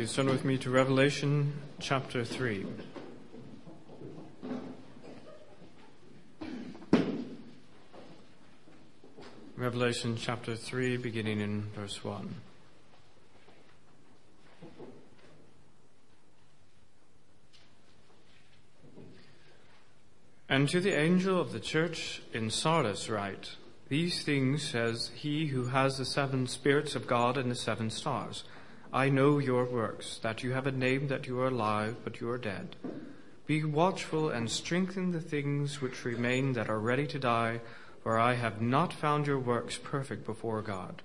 Please turn with me to Revelation chapter 3. Revelation chapter 3, beginning in verse 1. And to the angel of the church in Sardis write, These things says he who has the seven spirits of God and the seven stars. I know your works, that you have a name that you are alive, but you are dead. Be watchful and strengthen the things which remain that are ready to die, for I have not found your works perfect before God.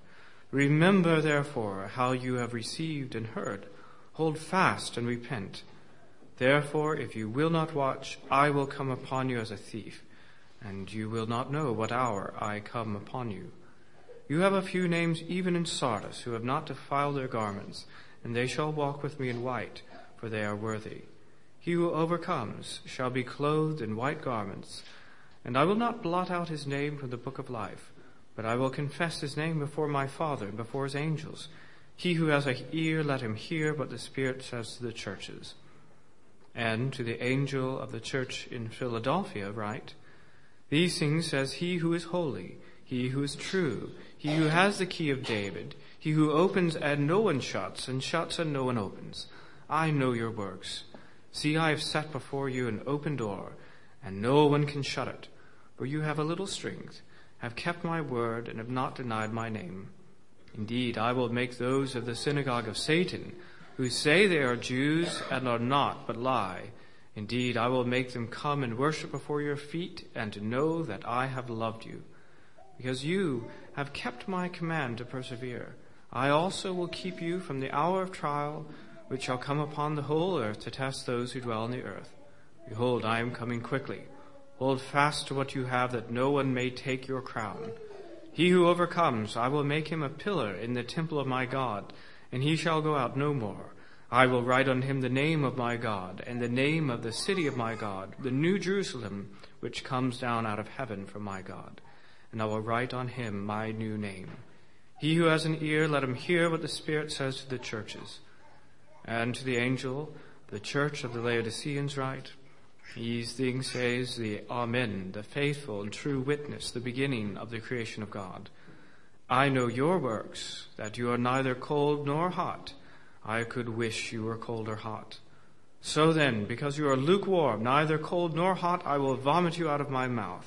Remember therefore how you have received and heard. Hold fast and repent. Therefore, if you will not watch, I will come upon you as a thief, and you will not know what hour I come upon you. You have a few names even in Sardis who have not defiled their garments, and they shall walk with me in white, for they are worthy. He who overcomes shall be clothed in white garments, and I will not blot out his name from the book of life, but I will confess his name before my Father and before his angels. He who has an ear, let him hear what the Spirit says to the churches. And to the angel of the church in Philadelphia write, These things says he who is holy, he who is true, he who has the key of David, he who opens and no one shuts, and shuts and no one opens. I know your works. See, I have set before you an open door, and no one can shut it. For you have a little strength, have kept my word, and have not denied my name. Indeed, I will make those of the synagogue of Satan, who say they are Jews and are not, but lie. Indeed, I will make them come and worship before your feet and to know that I have loved you. Because you have kept my command to persevere, I also will keep you from the hour of trial which shall come upon the whole earth to test those who dwell on the earth. Behold, I am coming quickly. Hold fast to what you have that no one may take your crown. He who overcomes, I will make him a pillar in the temple of my God and he shall go out no more. I will write on him the name of my God, and the name of the city of my God, the new Jerusalem, which comes down out of heaven from my God. And I will write on him my new name. He who has an ear, let him hear what the Spirit says to the churches. And to the angel, the church of the Laodiceans write, These things says the Amen, the faithful and true witness, the beginning of the creation of God. I know your works, that you are neither cold nor hot. I could wish you were cold or hot. So then, because you are lukewarm, neither cold nor hot, I will vomit you out of my mouth.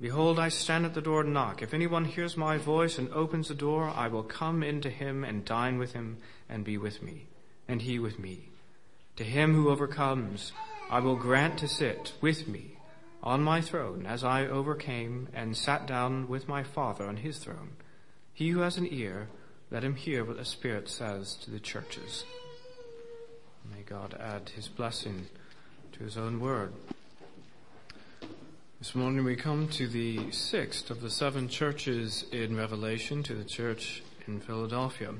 Behold, I stand at the door and knock. If anyone hears my voice and opens the door, I will come into him and dine with him and be with me, and he with me. To him who overcomes, I will grant to sit with me on my throne as I overcame and sat down with my Father on his throne. He who has an ear, let him hear what the Spirit says to the churches. May God add his blessing to his own word. This morning we come to the sixth of the seven churches in Revelation, to the church in Philadelphia.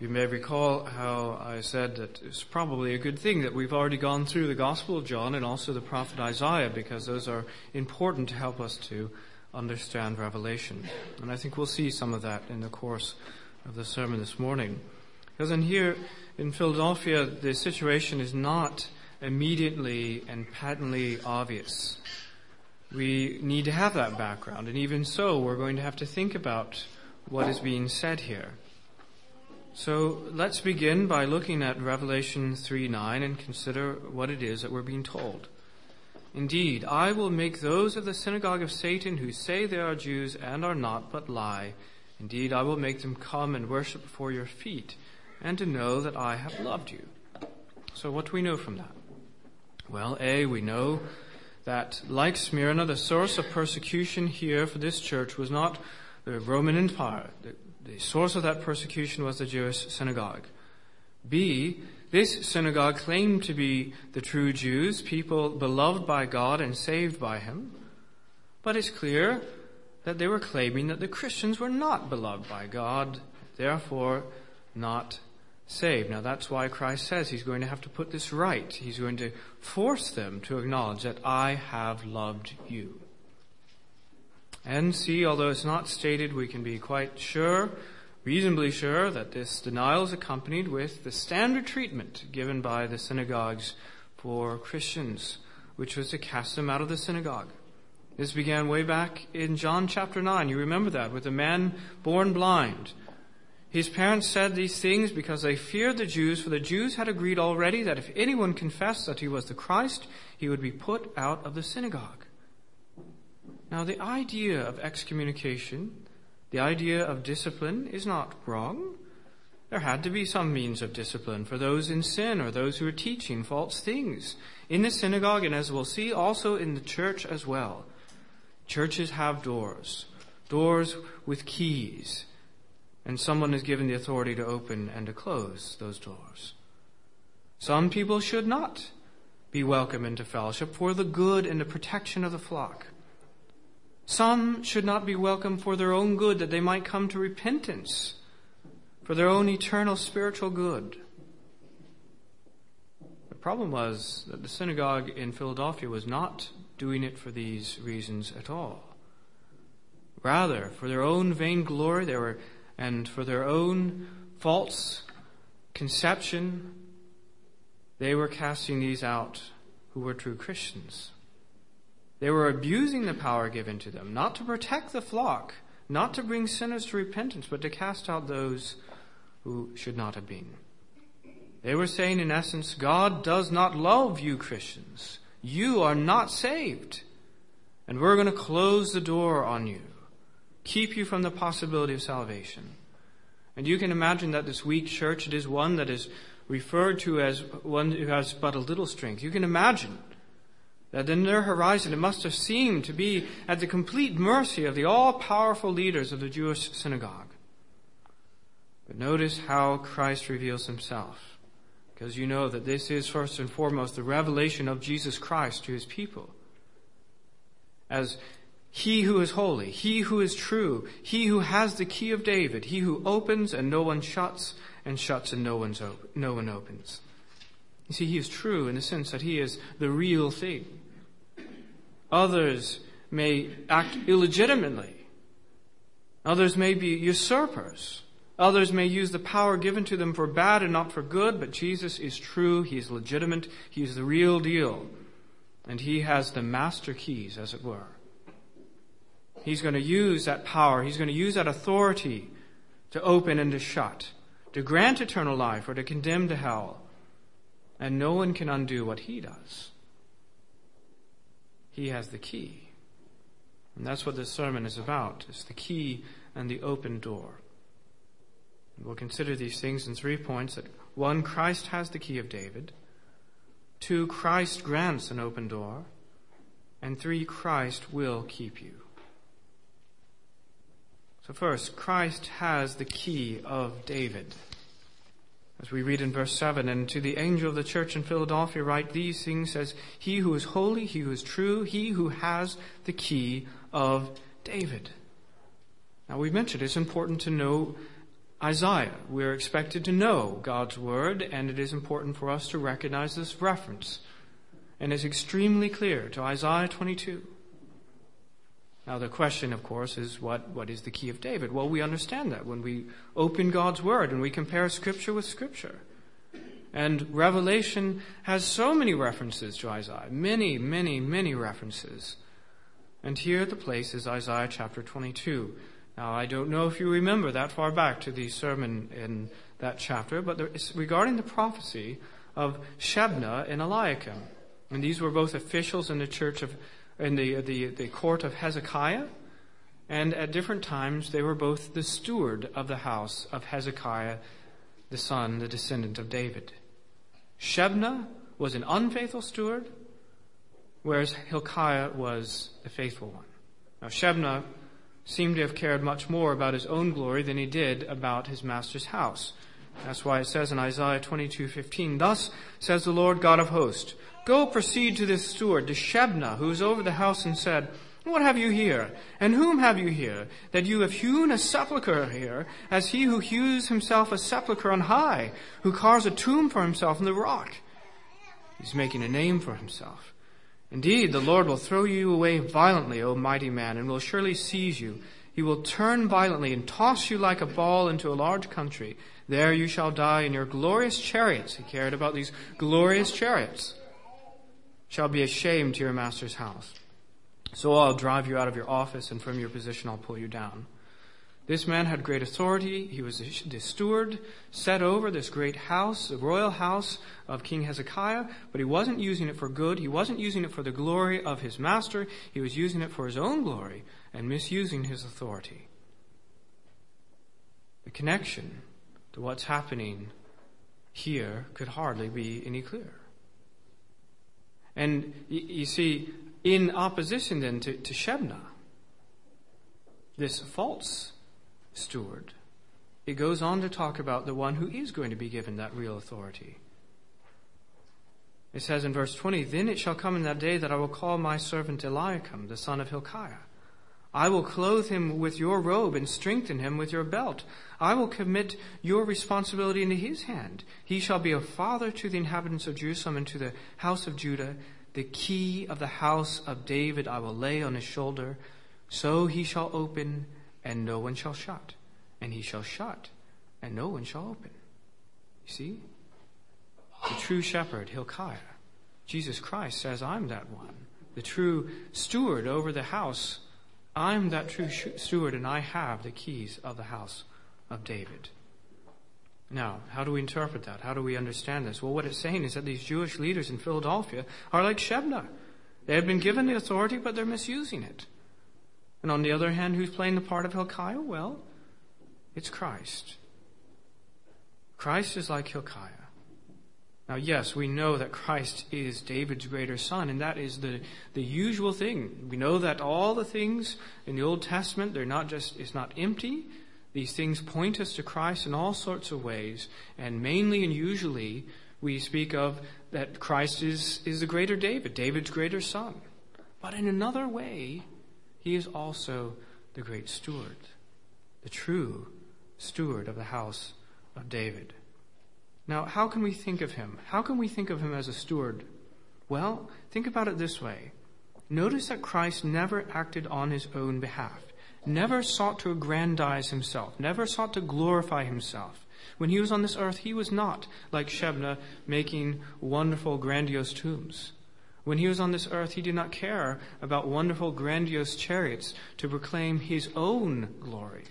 You may recall how I said that it's probably a good thing that we've already gone through the Gospel of John and also the prophet Isaiah because those are important to help us to understand Revelation. And I think we'll see some of that in the course of the sermon this morning. Because in here in Philadelphia, the situation is not immediately and patently obvious. We need to have that background, and even so, we're going to have to think about what is being said here. So let's begin by looking at Revelation 3 9 and consider what it is that we're being told. Indeed, I will make those of the synagogue of Satan who say they are Jews and are not, but lie. Indeed, I will make them come and worship before your feet, and to know that I have loved you. So what do we know from that? Well, A, we know that, like Smyrna, the source of persecution here for this church was not the Roman Empire, the the source of that persecution was the Jewish synagogue. B, this synagogue claimed to be the true Jews, people beloved by God and saved by Him. But it's clear that they were claiming that the Christians were not beloved by God, therefore not saved. Now that's why Christ says He's going to have to put this right. He's going to force them to acknowledge that I have loved you. And see, although it's not stated, we can be quite sure reasonably sure that this denial is accompanied with the standard treatment given by the synagogues for Christians, which was to cast them out of the synagogue. This began way back in John chapter 9. You remember that with a man born blind. His parents said these things because they feared the Jews, for the Jews had agreed already that if anyone confessed that he was the Christ, he would be put out of the synagogue. Now, the idea of excommunication the idea of discipline is not wrong. There had to be some means of discipline for those in sin or those who are teaching false things in the synagogue and as we'll see also in the church as well. Churches have doors, doors with keys, and someone is given the authority to open and to close those doors. Some people should not be welcome into fellowship for the good and the protection of the flock. Some should not be welcome for their own good, that they might come to repentance, for their own eternal spiritual good. The problem was that the synagogue in Philadelphia was not doing it for these reasons at all. Rather, for their own vainglory, they were, and for their own false conception, they were casting these out who were true Christians. They were abusing the power given to them, not to protect the flock, not to bring sinners to repentance, but to cast out those who should not have been. They were saying, in essence, God does not love you, Christians. You are not saved. And we're going to close the door on you, keep you from the possibility of salvation. And you can imagine that this weak church, it is one that is referred to as one who has but a little strength. You can imagine that in their horizon it must have seemed to be at the complete mercy of the all powerful leaders of the Jewish synagogue. But notice how Christ reveals himself. Because you know that this is first and foremost the revelation of Jesus Christ to his people. As he who is holy, he who is true, he who has the key of David, he who opens and no one shuts, and shuts and no, one's op- no one opens. You see, he is true in the sense that he is the real thing. Others may act illegitimately. Others may be usurpers. Others may use the power given to them for bad and not for good, but Jesus is true. He is legitimate. He is the real deal. And he has the master keys, as it were. He's going to use that power. He's going to use that authority to open and to shut, to grant eternal life or to condemn to hell. And no one can undo what he does. He has the key. And that's what this sermon is about. It's the key and the open door. And we'll consider these things in three points that one, Christ has the key of David. Two, Christ grants an open door. And three, Christ will keep you. So first, Christ has the key of David. As we read in verse 7, and to the angel of the church in Philadelphia write these things says, He who is holy, he who is true, he who has the key of David. Now we've mentioned it's important to know Isaiah. We're expected to know God's word, and it is important for us to recognize this reference. And it's extremely clear to Isaiah 22. Now the question, of course, is what, what is the key of David? Well, we understand that when we open God's Word and we compare Scripture with Scripture. And Revelation has so many references to Isaiah. Many, many, many references. And here the place is Isaiah chapter 22. Now, I don't know if you remember that far back to the sermon in that chapter, but it's regarding the prophecy of Shebna and Eliakim. And these were both officials in the church of in the, the, the court of Hezekiah, and at different times they were both the steward of the house of Hezekiah, the son, the descendant of David. Shebna was an unfaithful steward, whereas Hilkiah was the faithful one. Now, Shebna seemed to have cared much more about his own glory than he did about his master's house. That's why it says in Isaiah 22:15, "Thus says the Lord God of hosts, Go proceed to this steward, to Shebna, who is over the house, and said, What have you here? And whom have you here? That you have hewn a sepulchre here, as he who hews himself a sepulchre on high, who carves a tomb for himself in the rock. He's making a name for himself. Indeed, the Lord will throw you away violently, O mighty man, and will surely seize you. He will turn violently and toss you like a ball into a large country. There you shall die in your glorious chariots. He cared about these glorious chariots shall be ashamed to your master's house. So I'll drive you out of your office, and from your position I'll pull you down. This man had great authority. He was the steward set over this great house, the royal house of King Hezekiah, but he wasn't using it for good. He wasn't using it for the glory of his master. He was using it for his own glory and misusing his authority. The connection to what's happening here could hardly be any clearer. And you, see, in opposition then to, to Shebna, this false steward, it goes on to talk about the one who is going to be given that real authority. It says in verse 20, Then it shall come in that day that I will call my servant Eliakim, the son of Hilkiah. I will clothe him with your robe and strengthen him with your belt. I will commit your responsibility into his hand. He shall be a father to the inhabitants of Jerusalem and to the house of Judah. The key of the house of David I will lay on his shoulder. So he shall open and no one shall shut. And he shall shut and no one shall open. You see? The true shepherd, Hilkiah. Jesus Christ says, I'm that one. The true steward over the house I'm that true steward and I have the keys of the house of David. Now, how do we interpret that? How do we understand this? Well, what it's saying is that these Jewish leaders in Philadelphia are like Shebna. They have been given the authority, but they're misusing it. And on the other hand, who's playing the part of Hilkiah? Well, it's Christ. Christ is like Hilkiah. Now, yes, we know that Christ is David's greater son, and that is the, the usual thing. We know that all the things in the Old Testament, they're not just, it's not empty. These things point us to Christ in all sorts of ways, and mainly and usually we speak of that Christ is, is the greater David, David's greater son. But in another way, he is also the great steward, the true steward of the house of David. Now, how can we think of him? How can we think of him as a steward? Well, think about it this way. Notice that Christ never acted on his own behalf, never sought to aggrandize himself, never sought to glorify himself. When he was on this earth, he was not, like Shebna, making wonderful, grandiose tombs. When he was on this earth, he did not care about wonderful, grandiose chariots to proclaim his own glory.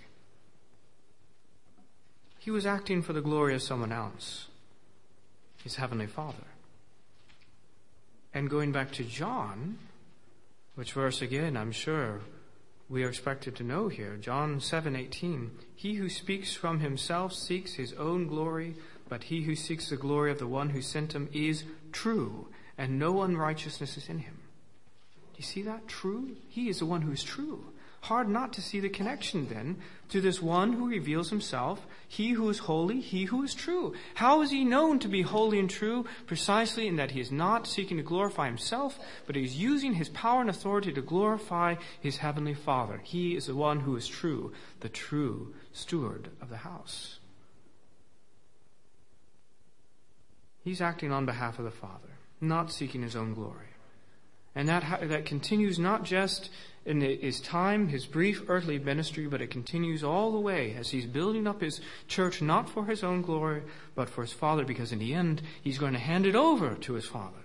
He was acting for the glory of someone else his heavenly Father. And going back to John, which verse again I'm sure we are expected to know here, John 7:18, he who speaks from himself seeks his own glory, but he who seeks the glory of the one who sent him is true, and no unrighteousness is in him. Do you see that? True? He is the one who is true. Hard not to see the connection then to this one who reveals himself, he who is holy, he who is true. How is he known to be holy and true? Precisely in that he is not seeking to glorify himself, but he is using his power and authority to glorify his heavenly Father. He is the one who is true, the true steward of the house. He's acting on behalf of the Father, not seeking his own glory. And that, that continues not just in his time, his brief earthly ministry, but it continues all the way as he's building up his church not for his own glory, but for his Father, because in the end, he's going to hand it over to his Father.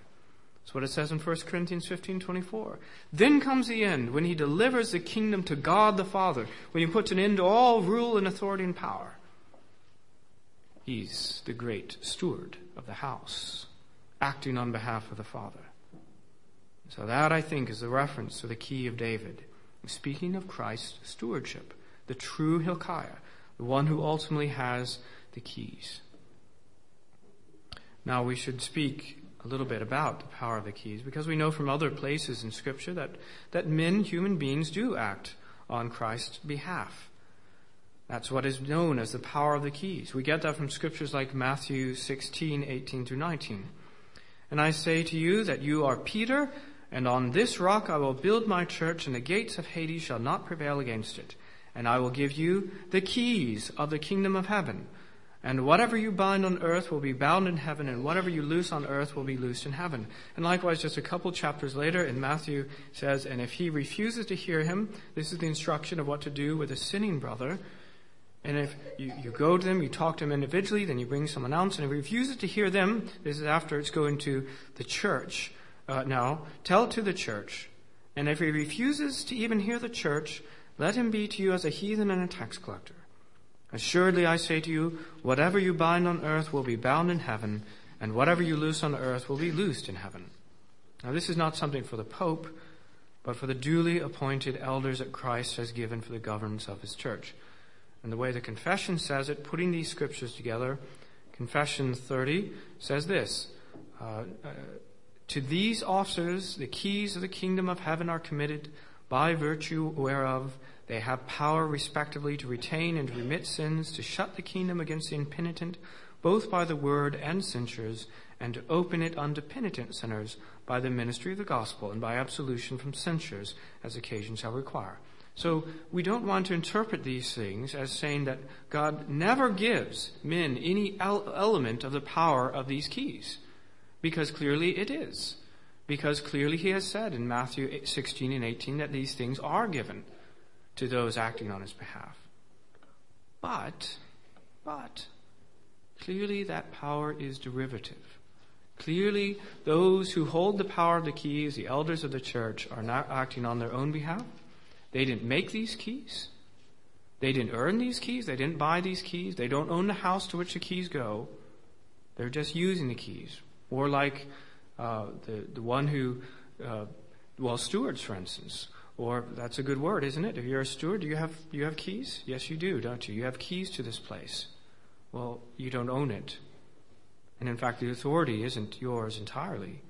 That's what it says in 1 Corinthians 15 24. Then comes the end, when he delivers the kingdom to God the Father, when he puts an end to all rule and authority and power. He's the great steward of the house, acting on behalf of the Father. So that, I think, is the reference to the key of David. Speaking of Christ's stewardship, the true Hilkiah, the one who ultimately has the keys. Now we should speak a little bit about the power of the keys because we know from other places in scripture that, that men, human beings, do act on Christ's behalf. That's what is known as the power of the keys. We get that from scriptures like Matthew 16, 18 through 19. And I say to you that you are Peter, and on this rock I will build my church, and the gates of Hades shall not prevail against it. And I will give you the keys of the kingdom of heaven. And whatever you bind on earth will be bound in heaven, and whatever you loose on earth will be loosed in heaven. And likewise, just a couple chapters later in Matthew says, And if he refuses to hear him, this is the instruction of what to do with a sinning brother. And if you, you go to them, you talk to them individually, then you bring someone else, and if he refuses to hear them, this is after it's going to the church. Uh, now, tell it to the church. And if he refuses to even hear the church, let him be to you as a heathen and a tax collector. Assuredly, I say to you, whatever you bind on earth will be bound in heaven, and whatever you loose on earth will be loosed in heaven. Now, this is not something for the Pope, but for the duly appointed elders that Christ has given for the governance of his church. And the way the confession says it, putting these scriptures together, Confession 30 says this uh, uh, To these officers the keys of the kingdom of heaven are committed, by virtue whereof they have power respectively to retain and to remit sins, to shut the kingdom against the impenitent, both by the word and censures, and to open it unto penitent sinners by the ministry of the gospel and by absolution from censures, as occasion shall require. So we don't want to interpret these things as saying that God never gives men any element of the power of these keys, because clearly it is. Because clearly he has said in Matthew 16 and 18 that these things are given to those acting on his behalf. But, but, clearly that power is derivative. Clearly, those who hold the power of the keys, the elders of the church, are not acting on their own behalf. They didn't make these keys. They didn't earn these keys. They didn't buy these keys. They don't own the house to which the keys go. They're just using the keys. Or like uh, the, the one who, uh, well, stewards, for instance, or that's a good word, isn't it? If you're a steward, do you have you have keys? Yes, you do, don't you? You have keys to this place. Well, you don't own it. And in fact, the authority isn't yours entirely.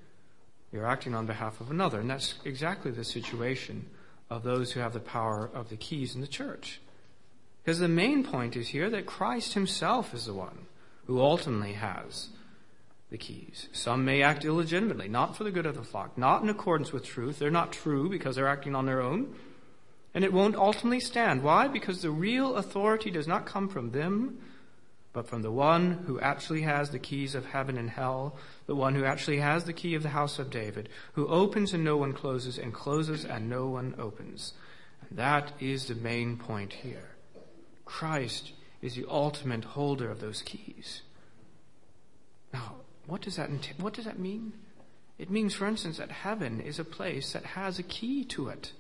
You're acting on behalf of another. And that's exactly the situation of those who have the power of the keys in the church. Because the main point is here that Christ himself is the one who ultimately has the keys. Some may act illegitimately, not for the good of the flock, not in accordance with truth. They're not true because they're acting on their own. And it won't ultimately stand. Why? Because the real authority does not come from them, but from the one who actually has the keys of heaven and hell, the one who actually has the key of the house of David, who opens and no one closes, and closes and no one opens. And that is the main point here. Christ is the ultimate holder of those keys. Now, what does that entail? What does that mean? It means, for instance, that heaven is a place that has a key to it.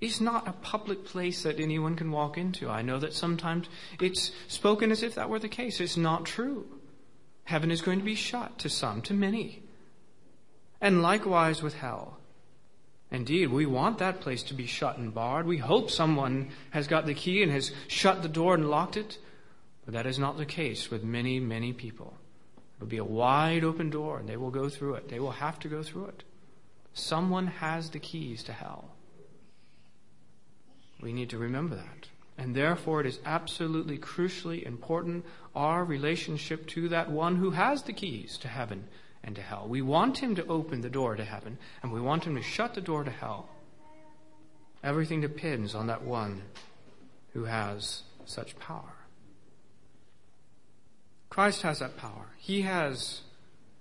It's not a public place that anyone can walk into. I know that sometimes it's spoken as if that were the case. It's not true. Heaven is going to be shut to some, to many. And likewise with hell. Indeed, we want that place to be shut and barred. We hope someone has got the key and has shut the door and locked it. But that is not the case with many, many people. It'll be a wide open door and they will go through it. They will have to go through it. Someone has the keys to hell. We need to remember that. And therefore, it is absolutely crucially important our relationship to that one who has the keys to heaven and to hell. We want him to open the door to heaven, and we want him to shut the door to hell. Everything depends on that one who has such power. Christ has that power. He has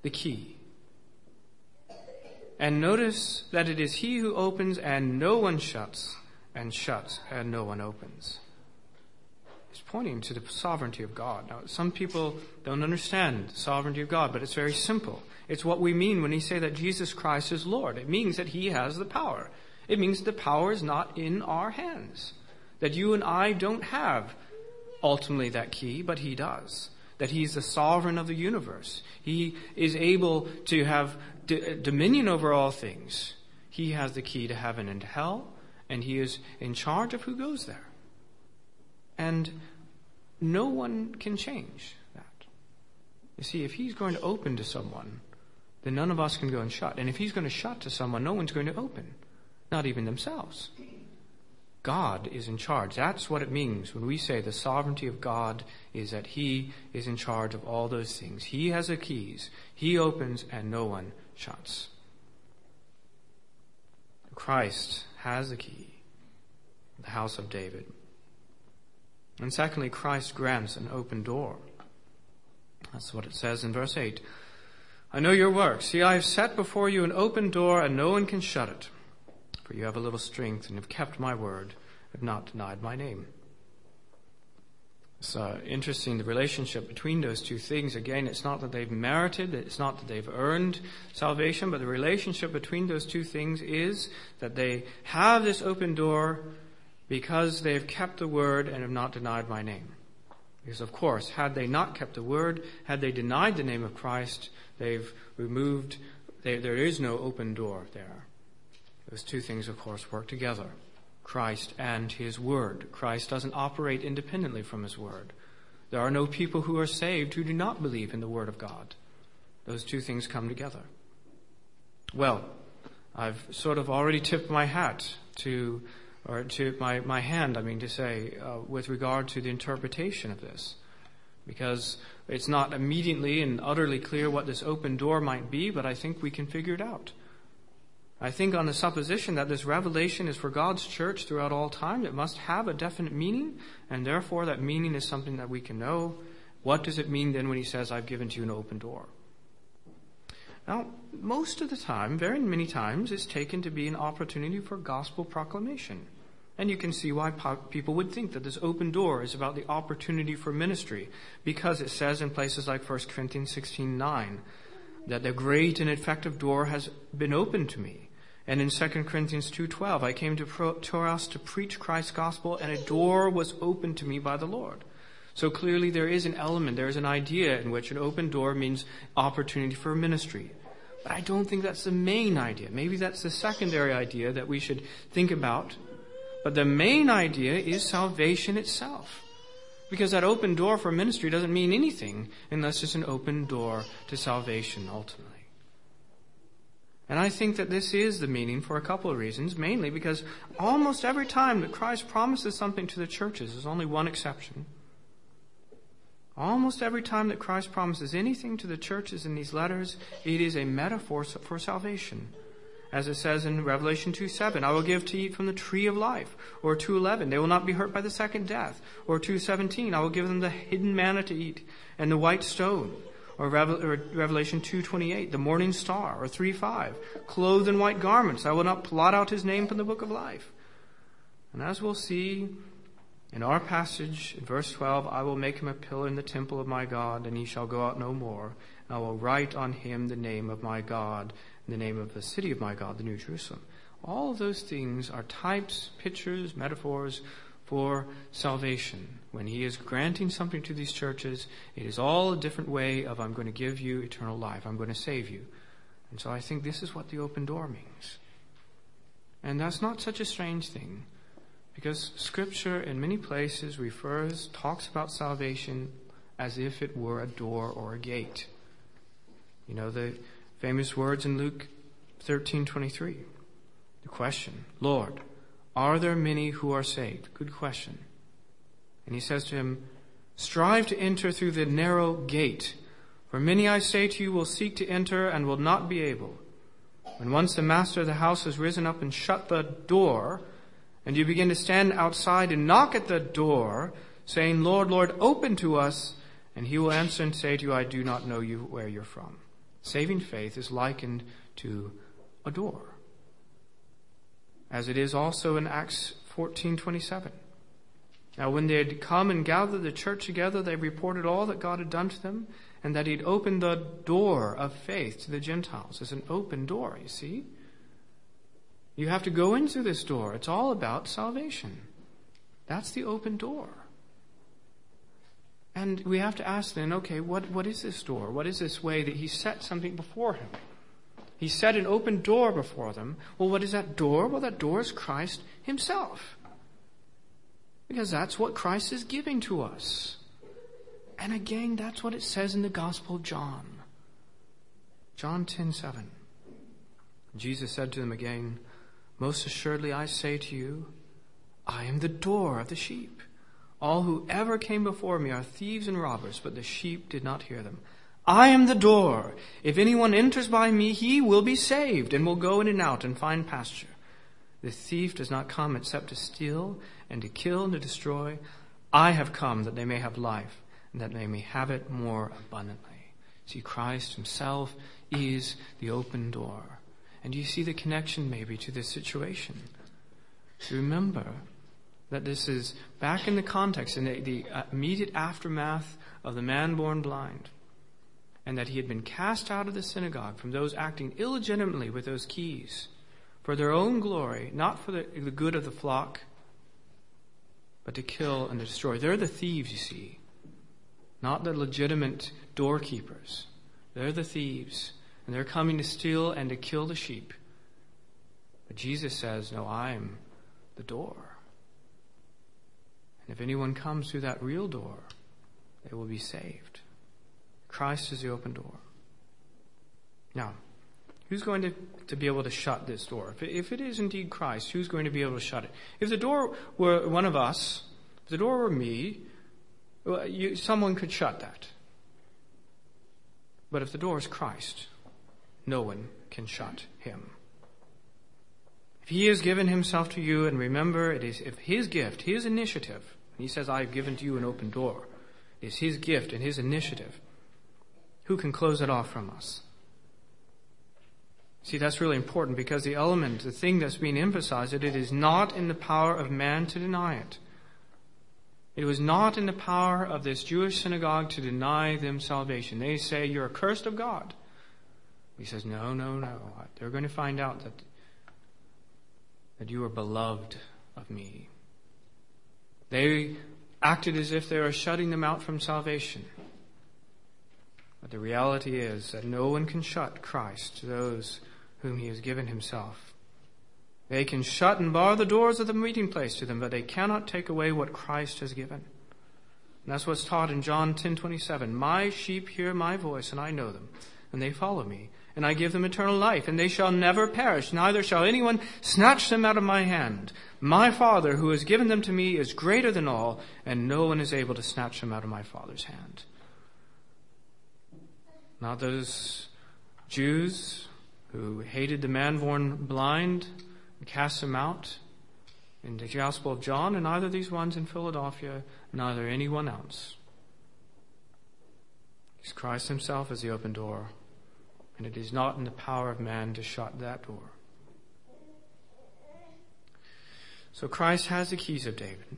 the key. And notice that it is He who opens and no one shuts, and shuts and no one opens. He's pointing to the sovereignty of God. Now, some people don't understand the sovereignty of God, but it's very simple. It's what we mean when we say that Jesus Christ is Lord. It means that He has the power. It means that the power is not in our hands. That you and I don't have ultimately that key, but He does that he's the sovereign of the universe. He is able to have d- uh, dominion over all things. He has the key to heaven and hell, and he is in charge of who goes there. And no one can change that. You see, if he's going to open to someone, then none of us can go and shut. And if he's going to shut to someone, no one's going to open, not even themselves. God is in charge. That's what it means when we say the sovereignty of God is that He is in charge of all those things. He has the keys. He opens and no one shuts. Christ has the key, the house of David. And secondly, Christ grants an open door. That's what it says in verse 8. I know your works. See, I have set before you an open door, and no one can shut it. For you have a little strength, and have kept my word, have not denied my name. It's uh, interesting the relationship between those two things. Again, it's not that they've merited, it's not that they've earned salvation, but the relationship between those two things is that they have this open door because they have kept the word and have not denied my name. Because, of course, had they not kept the word, had they denied the name of Christ, they've removed, they, there is no open door there. Those two things, of course, work together. Christ and His Word. Christ doesn't operate independently from His Word. There are no people who are saved who do not believe in the Word of God. Those two things come together. Well, I've sort of already tipped my hat to, or to my, my hand, I mean to say, uh, with regard to the interpretation of this. Because it's not immediately and utterly clear what this open door might be, but I think we can figure it out. I think on the supposition that this revelation is for God's church throughout all time, it must have a definite meaning, and therefore that meaning is something that we can know. What does it mean then when he says, I've given to you an open door? Now, most of the time, very many times, it's taken to be an opportunity for gospel proclamation. And you can see why people would think that this open door is about the opportunity for ministry, because it says in places like 1 Corinthians 16 9, that the great and effective door has been opened to me. And in 2 Corinthians 2.12, I came to Troas to preach Christ's gospel and a door was opened to me by the Lord. So clearly there is an element, there is an idea in which an open door means opportunity for ministry. But I don't think that's the main idea. Maybe that's the secondary idea that we should think about. But the main idea is salvation itself. Because that open door for ministry doesn't mean anything unless it's an open door to salvation ultimately. And I think that this is the meaning for a couple of reasons, mainly because almost every time that Christ promises something to the churches, there's only one exception. Almost every time that Christ promises anything to the churches in these letters, it is a metaphor for salvation. As it says in Revelation 2 7, I will give to eat from the tree of life. Or 2.11, they will not be hurt by the second death. Or 2.17, I will give them the hidden manna to eat and the white stone or, Revelation 2:28, the morning star, or 3:5, clothed in white garments, I will not blot out his name from the book of life. And as we'll see in our passage in verse 12, I will make him a pillar in the temple of my God, and he shall go out no more. And I will write on him the name of my God, and the name of the city of my God, the New Jerusalem. All of those things are types, pictures, metaphors for salvation. When he is granting something to these churches, it is all a different way of I'm going to give you eternal life. I'm going to save you. And so I think this is what the open door means. And that's not such a strange thing because scripture in many places refers, talks about salvation as if it were a door or a gate. You know the famous words in Luke 13:23. The question, Lord, are there many who are saved? Good question. And he says to him, Strive to enter through the narrow gate, for many, I say to you, will seek to enter and will not be able. When once the master of the house has risen up and shut the door, and you begin to stand outside and knock at the door, saying, Lord, Lord, open to us, and he will answer and say to you, I do not know you where you're from. Saving faith is likened to a door as it is also in Acts 14:27. Now when they had come and gathered the church together, they reported all that God had done to them and that he'd opened the door of faith to the Gentiles. It's an open door, you see? You have to go into this door. It's all about salvation. That's the open door. And we have to ask then, okay, what, what is this door? What is this way that he set something before him? He set an open door before them. Well, what is that door? Well, that door is Christ Himself. Because that's what Christ is giving to us. And again, that's what it says in the Gospel of John. John 10 7. Jesus said to them again, Most assuredly I say to you, I am the door of the sheep. All who ever came before me are thieves and robbers, but the sheep did not hear them. I am the door. If anyone enters by me, he will be saved and will go in and out and find pasture. The thief does not come except to steal and to kill and to destroy. I have come that they may have life and that they may have it more abundantly. See, Christ himself is the open door. And you see the connection maybe to this situation. Remember that this is back in the context, in the, the immediate aftermath of the man born blind, and that he had been cast out of the synagogue from those acting illegitimately with those keys for their own glory, not for the, good of the flock, but to kill and to destroy. They're the thieves, you see, not the legitimate doorkeepers. They're the thieves, and they're coming to steal and to kill the sheep. But Jesus says, No, I'm the door. And if anyone comes through that real door, they will be saved. Christ is the open door. Now, who's going to, to be able to shut this door? If it, if it is indeed Christ, who's going to be able to shut it? If the door were one of us, if the door were me, well, you, someone could shut that. But if the door is Christ, no one can shut him. If he has given himself to you, and remember, it is if his gift, his initiative, he says, I have given to you an open door, it is his gift and his initiative. Who can close it off from us? See, that's really important because the element, the thing that's being emphasized, that it is not in the power of man to deny it. It was not in the power of this Jewish synagogue to deny them salvation. They say, You're accursed of God. He says, No, no, no. They're going to find out that that you are beloved of me. They acted as if they were shutting them out from salvation. But the reality is that no one can shut Christ to those whom he has given himself. They can shut and bar the doors of the meeting place to them, but they cannot take away what Christ has given. And that's what's taught in John 10:27. My sheep hear my voice, and I know them, and they follow me and I give them eternal life, and they shall never perish, neither shall anyone snatch them out of my hand. My Father, who has given them to me, is greater than all, and no one is able to snatch them out of my Father's hand. Not those Jews who hated the man born blind and cast him out in the Gospel of John, and neither these ones in Philadelphia, neither anyone else. Christ himself is the open door and it is not in the power of man to shut that door. So Christ has the keys of David.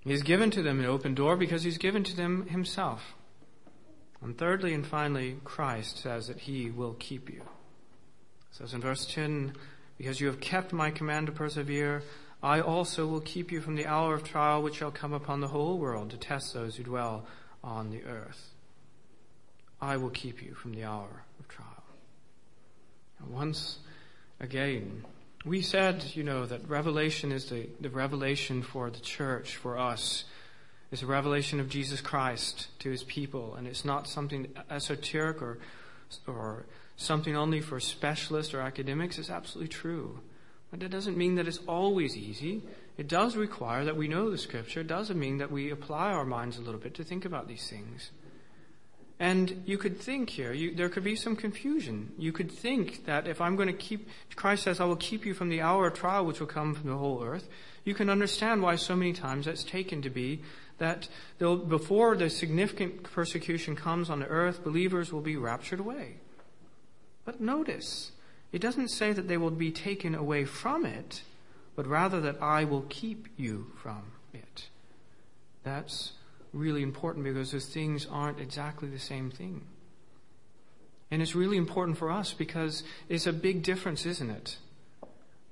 He has given to them an open door because he's given to them himself. And thirdly and finally, Christ says that he will keep you. It says in verse 10, because you have kept my command to persevere, I also will keep you from the hour of trial which shall come upon the whole world to test those who dwell on the earth. I will keep you from the hour of trial. And once again, we said, you know, that revelation is the, the revelation for the church, for us. It's a revelation of Jesus Christ to his people, and it's not something esoteric or, or something only for specialists or academics. It's absolutely true. But that doesn't mean that it's always easy. It does require that we know the scripture. It doesn't mean that we apply our minds a little bit to think about these things. And you could think here, you, there could be some confusion. You could think that if I'm going to keep, Christ says, I will keep you from the hour of trial which will come from the whole earth. You can understand why so many times that's taken to be that before the significant persecution comes on the earth, believers will be raptured away. But notice, it doesn't say that they will be taken away from it, but rather that I will keep you from it. That's really important because those things aren't exactly the same thing. And it's really important for us because it's a big difference, isn't it?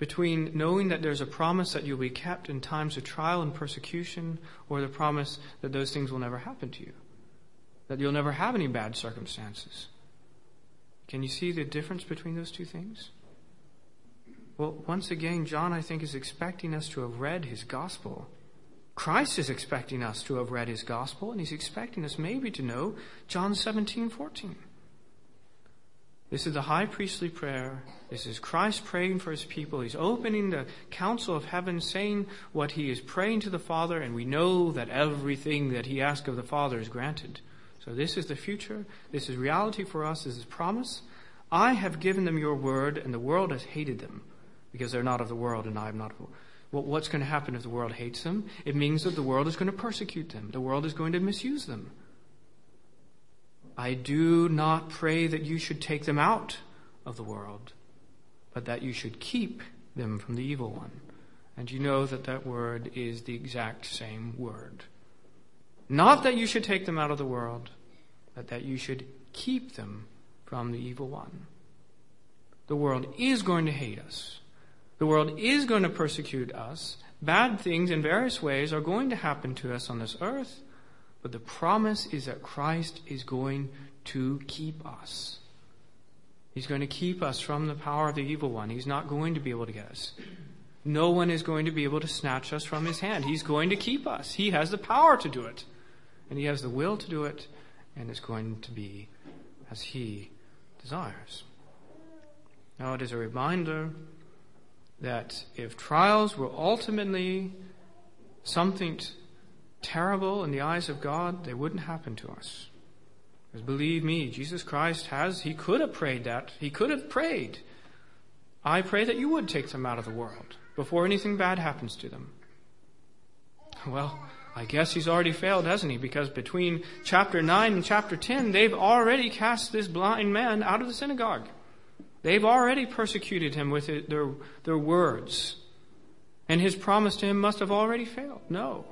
Between knowing that there's a promise that you'll be kept in times of trial and persecution, or the promise that those things will never happen to you. That you'll never have any bad circumstances. Can you see the difference between those two things? Well, once again, John, I think, is expecting us to have read his gospel Christ is expecting us to have read his gospel, and he's expecting us maybe to know John 17, 14. This is the high priestly prayer. This is Christ praying for his people. He's opening the council of heaven, saying what he is praying to the Father, and we know that everything that he asks of the Father is granted. So this is the future. This is reality for us. This is promise. I have given them your word, and the world has hated them because they're not of the world, and I am not of the world. Well, what's going to happen if the world hates them? It means that the world is going to persecute them. The world is going to misuse them. I do not pray that you should take them out of the world, but that you should keep them from the evil one. And you know that that word is the exact same word. Not that you should take them out of the world, but that you should keep them from the evil one. The world is going to hate us. The world is going to persecute us. Bad things in various ways are going to happen to us on this earth. But the promise is that Christ is going to keep us. He's going to keep us from the power of the evil one. He's not going to be able to get us. No one is going to be able to snatch us from his hand. He's going to keep us. He has the power to do it. And he has the will to do it. And it's going to be as he desires. Now, it is a reminder that if trials were ultimately something terrible in the eyes of God, they wouldn't happen to us. Because believe me, Jesus Christ has, he could have prayed that. He could have prayed. I pray that you would take them out of the world before anything bad happens to them. Well, I guess he's already failed, hasn't he? Because between chapter 9 and chapter 10, they've already cast this blind man out of the synagogue. They've already persecuted him with their, their words. And his promise to him must have already failed. No.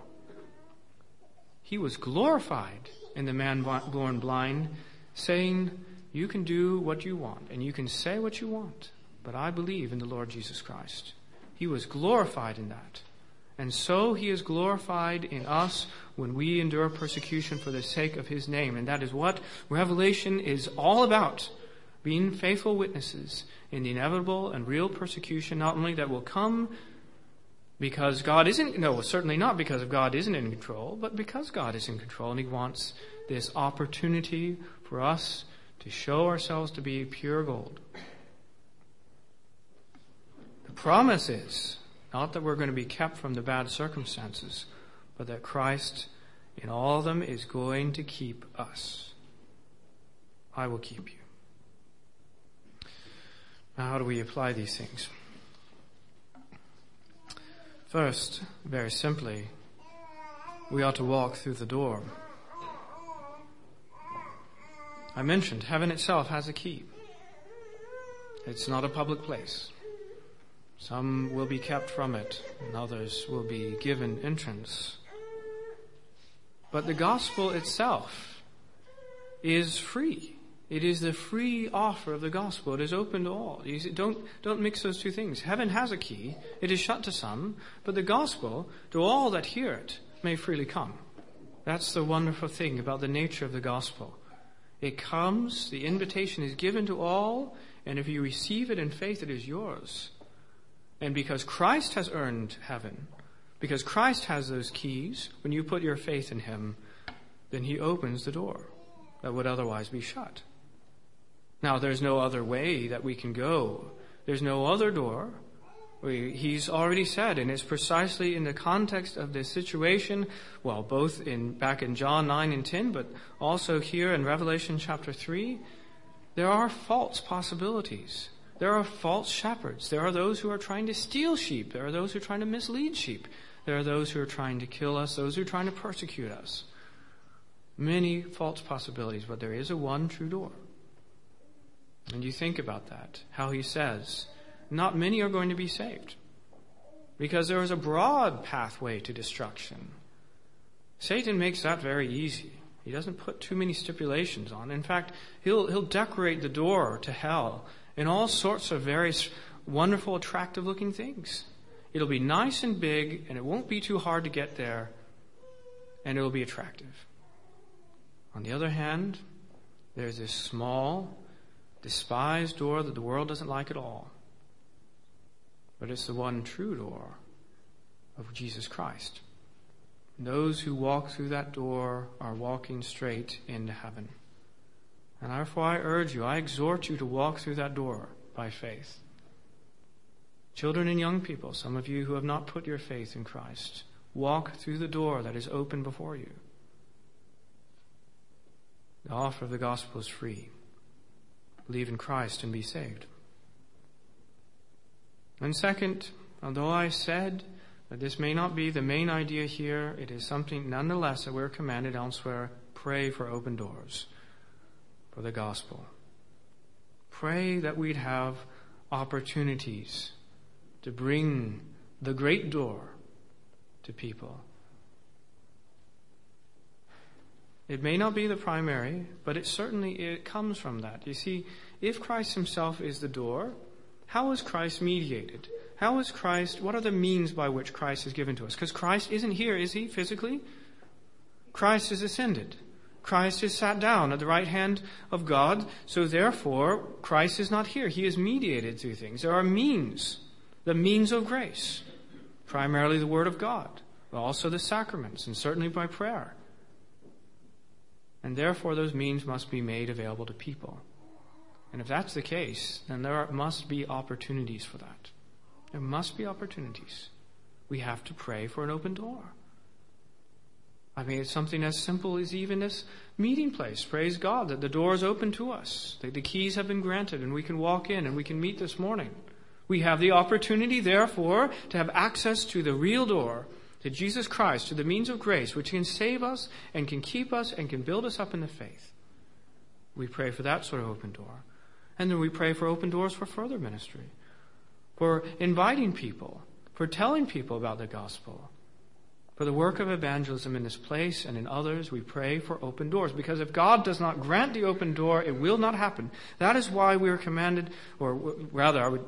He was glorified in the man born blind, saying, You can do what you want, and you can say what you want, but I believe in the Lord Jesus Christ. He was glorified in that. And so he is glorified in us when we endure persecution for the sake of his name. And that is what Revelation is all about. Being faithful witnesses in the inevitable and real persecution, not only that will come because God isn't, no, certainly not because God isn't in control, but because God is in control and He wants this opportunity for us to show ourselves to be pure gold. The promise is not that we're going to be kept from the bad circumstances, but that Christ in all of them is going to keep us. I will keep you. Now, how do we apply these things? First, very simply, we ought to walk through the door. I mentioned heaven itself has a key. It's not a public place. Some will be kept from it, and others will be given entrance. But the gospel itself is free. It is the free offer of the gospel. It is open to all. See, don't, don't mix those two things. Heaven has a key. It is shut to some, but the gospel, to all that hear it, may freely come. That's the wonderful thing about the nature of the gospel. It comes, the invitation is given to all, and if you receive it in faith, it is yours. And because Christ has earned heaven, because Christ has those keys, when you put your faith in Him, then He opens the door that would otherwise be shut. Now, there's no other way that we can go. There's no other door. We, he's already said, and it's precisely in the context of this situation, well, both in, back in John 9 and 10, but also here in Revelation chapter 3, there are false possibilities. There are false shepherds. There are those who are trying to steal sheep. There are those who are trying to mislead sheep. There are those who are trying to kill us, those who are trying to persecute us. Many false possibilities, but there is a one true door. And you think about that, how he says, not many are going to be saved. Because there is a broad pathway to destruction. Satan makes that very easy. He doesn't put too many stipulations on. In fact, he'll, he'll decorate the door to hell in all sorts of various wonderful, attractive looking things. It'll be nice and big, and it won't be too hard to get there, and it'll be attractive. On the other hand, there's this small, despised door that the world doesn't like at all. But it's the one true door of Jesus Christ. And those who walk through that door are walking straight into heaven. And therefore I urge you, I exhort you to walk through that door by faith. Children and young people, some of you who have not put your faith in Christ, walk through the door that is open before you. The offer of the gospel is free. Believe in Christ and be saved. And second, although I said that this may not be the main idea here, it is something nonetheless that we're commanded elsewhere pray for open doors for the gospel. Pray that we'd have opportunities to bring the great door to people. It may not be the primary, but it certainly it comes from that. You see, if Christ himself is the door, how is Christ mediated? How is Christ, what are the means by which Christ is given to us? Because Christ isn't here, is he, physically? Christ is ascended. Christ is sat down at the right hand of God, so therefore Christ is not here. He is mediated through things. There are means, the means of grace, primarily the Word of God, but also the sacraments, and certainly by prayer. And therefore those means must be made available to people. And if that's the case, then there must be opportunities for that. There must be opportunities. We have to pray for an open door. I mean, it's something as simple as even this meeting place. Praise God that the door is open to us. that the keys have been granted and we can walk in and we can meet this morning. We have the opportunity, therefore, to have access to the real door, to Jesus Christ, to the means of grace, which can save us and can keep us and can build us up in the faith. We pray for that sort of open door. And then we pray for open doors for further ministry, for inviting people, for telling people about the gospel for the work of evangelism in this place and in others, we pray for open doors. Because if God does not grant the open door, it will not happen. That is why we are commanded, or rather, I would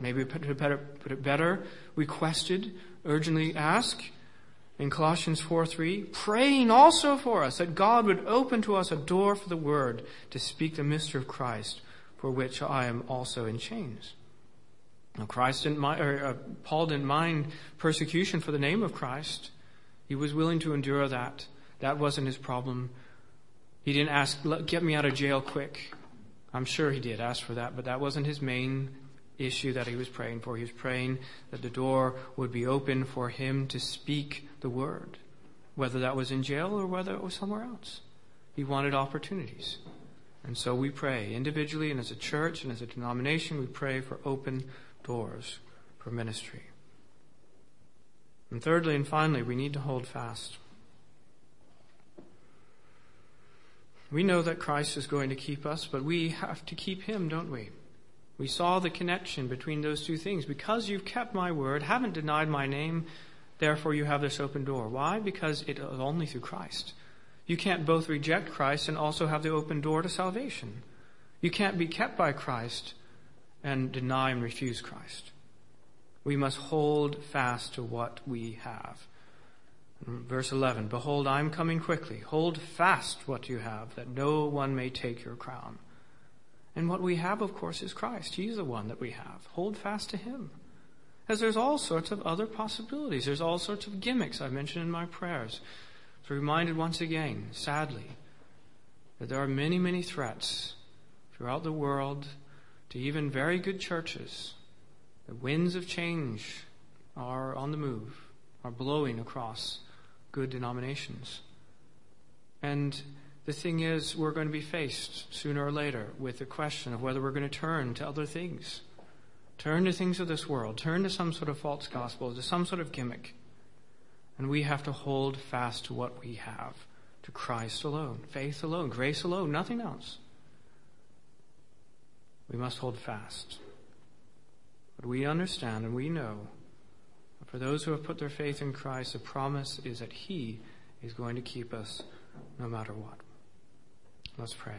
maybe put it better, put it better requested, urgently ask in Colossians 4 3, praying also for us that God would open to us a door for the word to speak the mystery of Christ, for which I am also in chains. Now, Christ didn't mind, or, uh, Paul didn't mind persecution for the name of Christ. He was willing to endure that. That wasn't his problem. He didn't ask, get me out of jail quick. I'm sure he did ask for that, but that wasn't his main issue that he was praying for. He was praying that the door would be open for him to speak the word, whether that was in jail or whether it was somewhere else. He wanted opportunities. And so we pray individually and as a church and as a denomination, we pray for open doors for ministry. And thirdly and finally, we need to hold fast. We know that Christ is going to keep us, but we have to keep him, don't we? We saw the connection between those two things. Because you've kept my word, haven't denied my name, therefore you have this open door. Why? Because it is only through Christ. You can't both reject Christ and also have the open door to salvation. You can't be kept by Christ and deny and refuse Christ. We must hold fast to what we have. Verse 11 Behold, I am coming quickly. Hold fast what you have, that no one may take your crown. And what we have, of course, is Christ. He's the one that we have. Hold fast to Him. As there's all sorts of other possibilities. There's all sorts of gimmicks I mentioned in my prayers. So reminded once again, sadly, that there are many, many threats throughout the world to even very good churches the winds of change are on the move, are blowing across good denominations. And the thing is, we're going to be faced sooner or later with the question of whether we're going to turn to other things. Turn to things of this world. Turn to some sort of false gospel, to some sort of gimmick. And we have to hold fast to what we have, to Christ alone, faith alone, grace alone, nothing else. We must hold fast. But we understand and we know that for those who have put their faith in Christ, the promise is that He is going to keep us no matter what. Let's pray.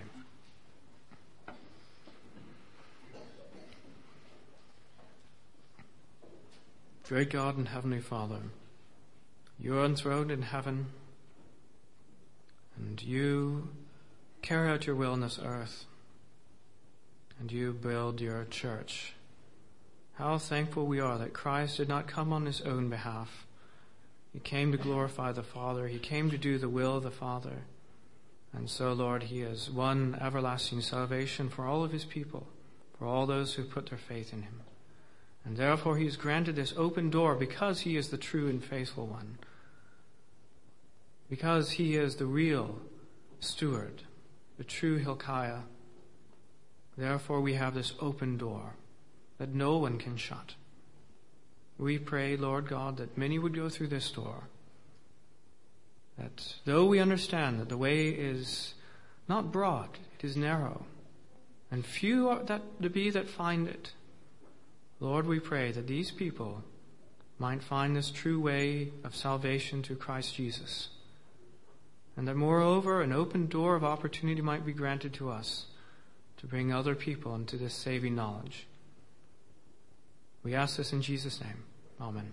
Great God and Heavenly Father, you are enthroned in heaven, and you carry out your will on this earth, and you build your church how thankful we are that Christ did not come on his own behalf. He came to glorify the Father. He came to do the will of the Father. And so, Lord, He has won everlasting salvation for all of His people, for all those who put their faith in Him. And therefore He has granted this open door because He is the true and faithful one. Because He is the real steward, the true Hilkiah. Therefore we have this open door that no one can shut. We pray, Lord God, that many would go through this door that though we understand that the way is not broad, it is narrow, and few are that to be that find it, Lord, we pray that these people might find this true way of salvation through Christ Jesus. And that moreover, an open door of opportunity might be granted to us to bring other people into this saving knowledge. We ask this in Jesus' name. Amen.